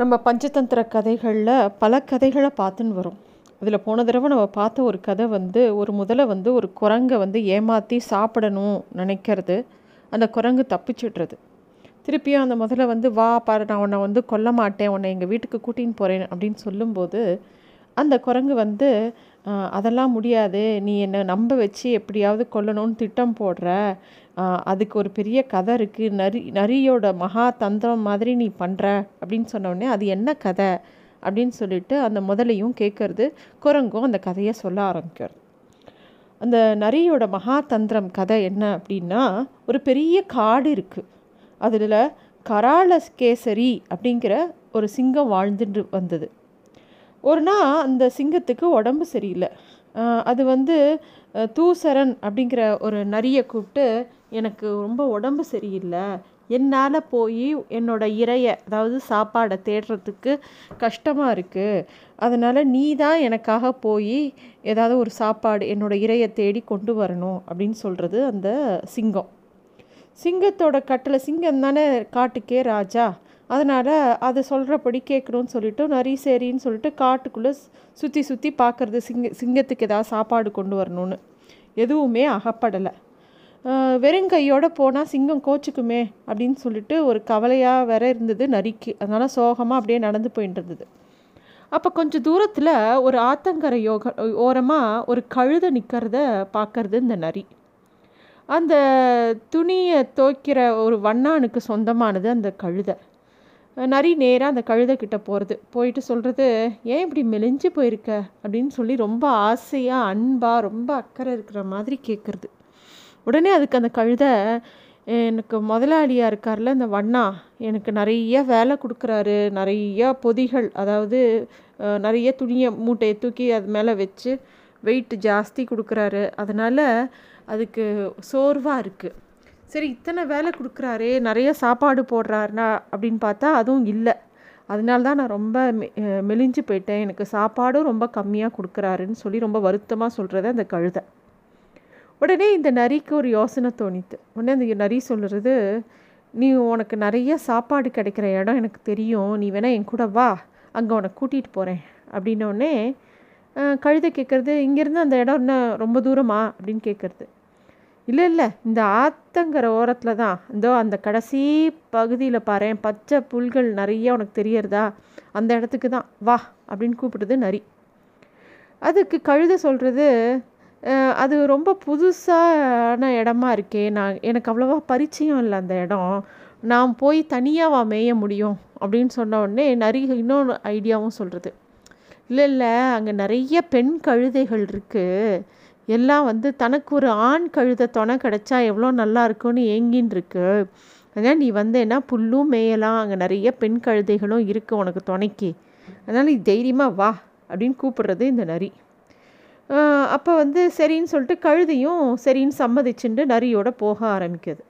நம்ம பஞ்சதந்திர கதைகளில் பல கதைகளை பார்த்துன்னு வரும். அதில் போன தடவை நம்ம பார்த்த ஒரு கதை வந்து ஒரு முதல்ல வந்து ஒரு குரங்கை வந்து ஏமாற்றி சாப்பிடணும் நினைக்கிறது. அந்த குரங்கு தப்பிச்சிடுறது. திருப்பியும் அந்த முதல்ல வந்து வா பாரு நான் உன்னை வந்து கொல்ல மாட்டேன். உன்னை எங்கள் வீட்டுக்கு கூட்டின்னு போகிறேன் அப்படின்னு சொல்லும்போது அந்த குரங்கு வந்து அதெல்லாம் முடியாது. நீ என்னை நம்ப வச்சு எப்படியாவது கொல்லணும்னு திட்டம் போடுற. அதுக்கு ஒரு பெரிய கதை இருக்குது நரி நரியோட மகா தந்திரம் மாதிரி நீ பண்ணுற அப்படின்னு சொன்ன உடனே அது என்ன கதை அப்படின்னு சொல்லிட்டு அந்த முதலையும் கேட்குறது குரங்கும் அந்த கதையை சொல்ல ஆரம்பிக்கிறது. அந்த நரியோட மகாதந்திரம் கதை என்ன அப்படின்னா ஒரு பெரிய காடு இருக்குது அதில் கராளகேசரி அப்படிங்கிற ஒரு சிங்கம் வாழ்ந்துட்டு வந்தது. ஒரு நாள் அந்த சிங்கத்துக்கு உடம்பு சரியில்லை. அது வந்து தூசரன் அப்படிங்கிற ஒரு நரியை கூப்பிட்டு எனக்கு ரொம்ப உடம்பு சரியில்லை. என்னால் போய் என்னோட இரையை அதாவது சாப்பாடை தேடுறதுக்கு கஷ்டமாக இருக்குது அதனால் நீ தான் எனக்காக போய் ஏதாவது ஒரு சாப்பாடு என்னோடய இரையை தேடி கொண்டு வரணும் அப்படின்னு சொல்கிறது அந்த சிங்கம். சிங்கத்தோட கட்டளை சிங்கம் தானே காட்டுக்கே ராஜா. அதனால் அதை சொல்கிறபடி கேட்கணும்னு சொல்லிட்டு நரி சரின்னு சொல்லிட்டு காட்டுக்குள்ளே சுற்றி சுற்றி பார்க்குறது சிங்க சிங்கத்துக்கு ஏதாவது சாப்பாடு கொண்டு வரணும்னு. எதுவுமே அகப்படலை. வெறுங்கையோடு போனால் சிங்கம் கோச்சுக்குமே அப்படின்னு சொல்லிட்டு ஒரு கவலையாக வேற இருந்தது நரிக்கு. அதனால் சோகமாக அப்படியே நடந்து போயிட்டு இருந்தது. அப்போ கொஞ்சம் தூரத்தில் ஒரு ஆத்தங்கரை யோக ஓரமாக ஒரு கழுதை நிற்கிறத பார்க்கறது இந்த நரி. அந்த துணியை துவைக்கிற ஒரு வண்ணானுக்கு சொந்தமானது அந்த கழுதை. நரி நேராக அந்த கழுதை கிட்டே போகிறது போயிட்டு சொல்கிறது ஏன் இப்படி மெலிஞ்சு போயிருக்க? அப்படின்னு சொல்லி ரொம்ப ஆசையாக அன்பாக ரொம்ப அக்கறை இருக்கிற மாதிரி கேட்குறது உடனே அதுக்கு அந்த கழுதை எனக்கு முதலாளியாக இருக்கார்ல இந்த வண்ணா எனக்கு நிறைய வேலை கொடுக்குறாரு நிறையா பொதிகள் அதாவது நிறைய துணியை மூட்டையை தூக்கி அது மேலே வச்சு வெயிட் ஜாஸ்தி கொடுக்குறாரு. அதனால் அதுக்கு சோர்வாக இருக்குது சரி இத்தனை வேலை கொடுக்குறாரே நிறைய சாப்பாடு போடுறாருனா? அப்படின்னு பார்த்தா அதுவும் இல்லை. அதனால தான் நான் ரொம்ப மெ- மெலிஞ்சு போயிட்டேன். எனக்கு சாப்பாடும் ரொம்ப கம்மியாக கொடுக்குறாருன்னு சொல்லி ரொம்ப வருத்தமாக சொல்கிறத அந்த கழுதை. உடனே இந்த நரிக்கு ஒரு யோசனை தோணித்து உடனே அந்த நரி சொல்லுறது நீ உனக்கு நிறைய சாப்பாடு கிடைக்கிற இடம் எனக்கு தெரியும். நீ வேணால் என் கூட வா. அங்கே உனக்கு கூட்டிகிட்டு போகிறேன் அப்படின்னோடனே கழுதை கேட்குறது இங்கேருந்து அந்த இடம் என்ன ரொம்ப தூரமா? அப்படின்னு கேட்குறது இல்லை இல்லை. இந்த ஆத்தங்கிற ஓரத்தில் தான். இந்தோ அந்த கடைசி பகுதியில் பாரேன். பச்சை புல்கள் நிறைய உனக்கு தெரியறதா? அந்த இடத்துக்கு தான். வா. அப்படின்னு கூப்பிடுது நரி. அதுக்கு கழுதை சொல்கிறது அது ரொம்ப புதுசான இடமா இருக்கே. நான் எனக்கு அவ்வளோவா பரிச்சயம் இல்லை அந்த இடம். நான் போய் தனியாவா மேய முடியும் அப்படின்னு சொன்ன உடனே நரி இன்னொன்று ஐடியாவும் சொல்கிறது இல்லை இல்லை அங்கே நிறைய பெண் கழுதைகள் இருக்குது எல்லாம் வந்து தனக்கு ஒரு ஆண் கழுதை துணை கிடைச்சா எவ்வளோ நல்லா இருக்கும்னு ஏங்கின்னு இருக்கு. அதனால் நீ வந்தேன்னா புல்லும் மேயலாம். அங்கே நிறைய பெண் கழுதைகளும் இருக்குது உனக்கு துணைக்கு. அதனால் நீ தைரியமாக வா அப்படின்னு கூப்பிடுறது இந்த நரி. அப்போ வந்து சரின்னு சொல்லிட்டு கழுதியும் சரின்னு சம்மதிச்சுண்டு நரியோட போக ஆரம்பிக்குது.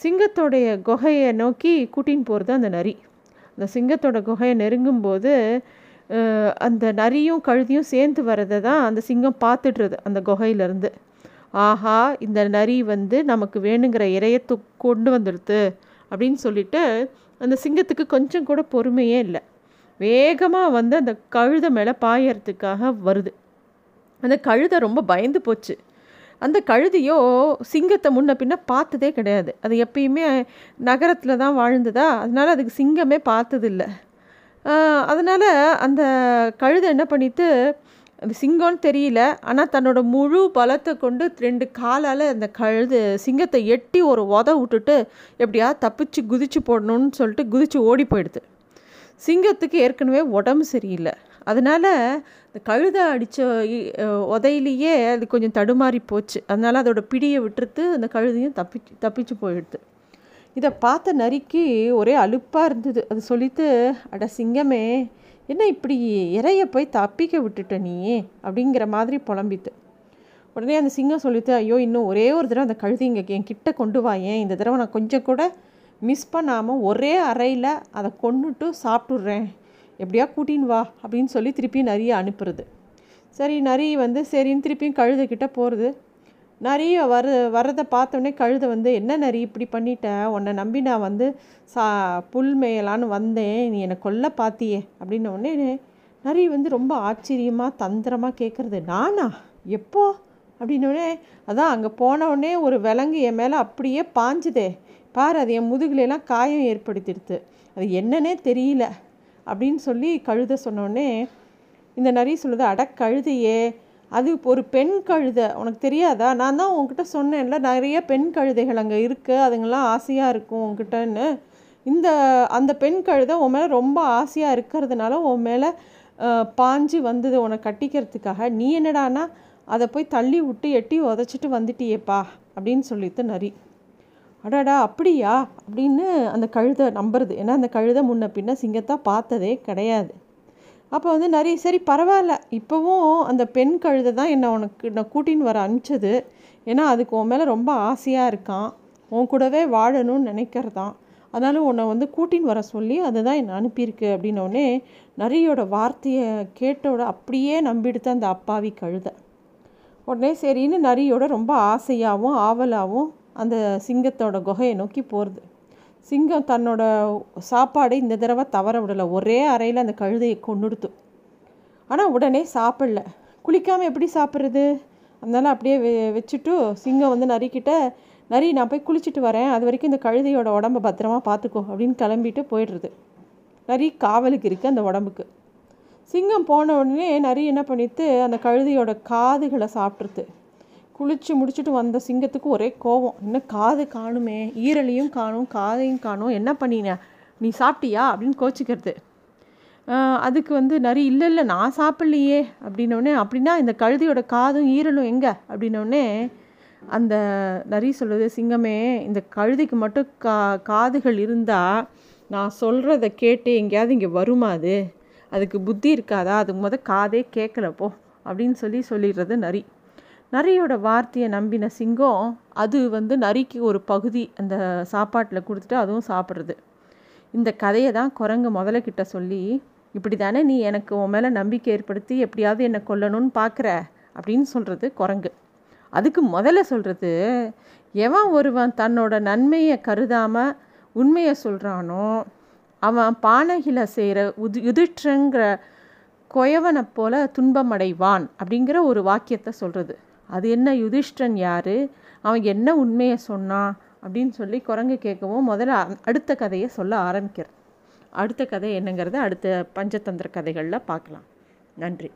சிங்கத்தோடைய குகையை நோக்கி கூட்டின்னு போகிறது அந்த நரி. அந்த சிங்கத்தோட குகையை நெருங்கும்போது அந்த நரியும் கழுதியும் சேர்ந்து வரதை தான் அந்த சிங்கம் பார்த்துடுறது அந்த குகையிலேருந்து. ஆஹா இந்த நரி வந்து நமக்கு வேணுங்கிற இறையத்து கொண்டு வந்துடுது அப்படின்னு சொல்லிட்டு அந்த சிங்கத்துக்கு கொஞ்சம் கூட பொறுமையே இல்லை. வேகமாக வந்து அந்த கழுதை மேலே பாயறதுக்காக வருது. அந்த கழுதை ரொம்ப பயந்து போச்சு. அந்த கழுதியோ சிங்கத்தை முன்ன பின்ன பார்த்ததே கிடையாது. அது எப்பயுமே நகரத்தில் தான் வாழ்ந்ததா? அதனால அதுக்கு சிங்கமே பார்த்ததில்ல. அதனால் அந்த கழுதை என்ன பண்ணிட்டு அது சிங்கம்னு தெரியல. ஆனால் தன்னோட முழு பலத்தை கொண்டு ரெண்டு காலால் அந்த கழுது சிங்கத்தை எட்டி ஒரு உத விட்டுட்டு எப்படியா தப்பிச்சு குதிச்சு போடணும்னு சொல்லிட்டு குதிச்சு ஓடி போயிடுது. சிங்கத்துக்கு ஏற்கனவே உடம்பு சரியில்லை. அதனால் இந்த கழுதை அடித்த உதையிலேயே அது கொஞ்சம் தடுமாறி போச்சு. அதனால் அதோட பிடியை விட்டுறது அந்த கழுதையும் தப்பிச்சு தப்பிச்சு போயிடுது. இதை பார்த்த நரிக்கு ஒரே அலுப்பாக இருந்தது. அது சொல்லிட்டு அட சிங்கமே என்ன இப்படி இறைய போய் தப்பிக்க விட்டுட்ட நீ? அப்படிங்கிற மாதிரி புலம்பித்து. உடனே அந்த சிங்கம் சொல்லிட்டு ஐயோ இன்னும் ஒரே ஒரு தடவை அந்த கழுதி இங்கே என் கிட்ட கொண்டு வாயேன் இந்த தடவை நான் கொஞ்சம் கூட மிஸ் பண்ணாமல் ஒரே அறையில் அதை கொண்டுட்டு சாப்பிட்டுடுறேன் எப்படியா கூட்டின்னு வா அப்படின்னு சொல்லி திருப்பி நிறைய அனுப்புறது. சரி நரி வந்து சரின்னு திருப்பியும் கழுதைக்கிட்ட போகிறது நிறைய வர வரதை பார்த்தோன்னே கழுதை வந்து என்ன நரி இப்படி பண்ணிட்டேன் உன்னை நம்பி நான் வந்து சா புல் மேயலான்னு வந்தேன். நீ என்னை கொல்ல பார்த்தியே அப்படின்ன உடனே நரி வந்து ரொம்ப ஆச்சரியமாக தந்திரமாக கேட்குறது நானா? எப்போ? அப்படின்னோடனே அதான் அங்கே போனவுடனே ஒரு விலங்கு என் மேலே அப்படியே பாஞ்சுதே. பாரு அது என் முதுகுலெல்லாம் காயம் ஏற்படுத்திடுது அது என்னன்னே தெரியல. அப்படின்னு சொல்லி கழுத சொன்னோடனே இந்த நரி சொல்லுது அட கழுதையே அது ஒரு பெண் கழுதை. உனக்கு தெரியாதா? நான் தான் உங்ககிட்ட சொன்னேன்ல நிறைய பெண் கழுதைகள் அங்கே இருக்குது அதுங்கெல்லாம் ஆசையாக இருக்கும் உங்ககிட்டன்னு இந்த அந்த பெண் கழுதை உன் மேலே ரொம்ப ஆசையாக இருக்கிறதுனால உன் மேலே பாஞ்சு வந்தது உன்னை கட்டிக்கிறதுக்காக. நீ என்னடானா அதை போய் தள்ளி விட்டு எட்டி உதச்சிட்டு வந்துட்டியேப்பா அப்படின்னு சொல்லிட்டு நரி. அடாடா அப்படியா? அப்படின்னு அந்த கழுதை நம்புறது. ஏன்னா அந்த கழுதை முன்ன பின்ன சிங்கத்தை பார்த்ததே கிடையாது. அப்போ வந்து நிறைய சரி பரவாயில்ல. இப்போவும் அந்த பெண் கழுதை தான் என்னை உனக்கு நான் கூட்டின்னு வர அனுப்பிச்சது. ஏன்னா அதுக்கு உன் மேலே ரொம்ப ஆசையாக இருக்கான். உன் கூடவே வாழணும்னு நினைக்கிறதான். அதனால உன்னை வந்து கூட்டின்னு வர சொல்லி அதுதான் என்னை அனுப்பியிருக்கு அப்படின்னோடனே நரியோட வார்த்தையை கேட்டோட அப்படியே நம்பிடுத்த அந்த அப்பாவி கழுதை. உடனே சரின்னு நரியோட ரொம்ப ஆசையாகவும் ஆவலாகவும் அந்த சிங்கத்தோட குகையை நோக்கி போகிறது சிங்கம் தன்னோட சாப்பாடை இந்த தடவை தவற விடலை. ஒரே அறையில் அந்த கழுதையை கொண்டுடுத்து ஆனால் உடனே சாப்பிடல. குளிக்காமல் எப்படி சாப்பிட்றது? அதனால் அப்படியே வெ வச்சுட்டு சிங்கம் வந்து நரிக்கிட்ட நரி நான் போய் குளிச்சுட்டு வரேன். அது வரைக்கும் இந்த கழுதையோட உடம்ப பத்திரமா பார்த்துக்கோ அப்படின்னு கிளம்பிட்டு போயிடுறது. நரி காவலுக்கு இருக்குது அந்த உடம்புக்கு. சிங்கம் போன உடனே நரி என்ன பண்ணிட்டு அந்த கழுதையோட காதுகளை சாப்பிட்ருது குளித்து முடிச்சுட்டு வந்த சிங்கத்துக்கு ஒரே கோவம். என்ன காது காணுமே ஈரலையும் காணும் காதையும் காணும் என்ன பண்ணின? நீ சாப்பிட்டியா? அப்படின்னு கோச்சிக்கிறது. அதுக்கு வந்து நரி இல்லை இல்லை நான் சாப்பிட்லையே. அப்படின்னோடனே அப்படின்னா இந்த கழுதியோட காதும் ஈரலும் எங்கே? அப்படின்னோடனே அந்த நரி சொல்லுது சிங்கமே இந்த கழுதிக்கு மட்டும் கா காதுகள் இருந்தால் நான் சொல்கிறத கேட்டு எங்கேயாவது இங்கே வருமா அது? அதுக்கு புத்தி இருக்காதா? அது முத காதே கேட்கலப்போ அப்படின்னு சொல்லி சொல்லிடுறது நரி. நரியோட வார்த்தையை நம்பின சிங்கம் அது வந்து நரிக்கு ஒரு பகுதி அந்த சாப்பாட்டில் கொடுத்துட்டு அதுவும் சாப்பிட்றது. இந்த கதையை தான் குரங்கு முதல்ல கிட்ட சொல்லி இப்படி தானே நீ எனக்கு உன் மேலே நம்பிக்கை ஏற்படுத்தி எப்படியாவது என்னை கொல்லணும்னு பார்க்குற அப்படின்னு சொல்கிறது குரங்கு. அதுக்கு முதல்ல சொல்கிறது எவன் ஒருவன் தன்னோட நன்மையை கருதாமல் உண்மையை சொல்கிறானோ அவன் பானகில செய்கிற உது யுதிற்றங்கிற கொயவனை போல துன்பமடைவான் அப்படிங்கிற ஒரு வாக்கியத்தை சொல்கிறது அது என்ன யுதிஷ்டன் யார்? அவன் என்ன உண்மையை சொன்னான் அப்படின்னு சொல்லி குரங்கு கேட்கவும் முதல்ல அடுத்த கதையை சொல்ல ஆரம்பிக்கிறது அடுத்த கதை என்னங்கிறத அடுத்த பஞ்சதந்திர கதைகளில் பார்க்கலாம். நன்றி.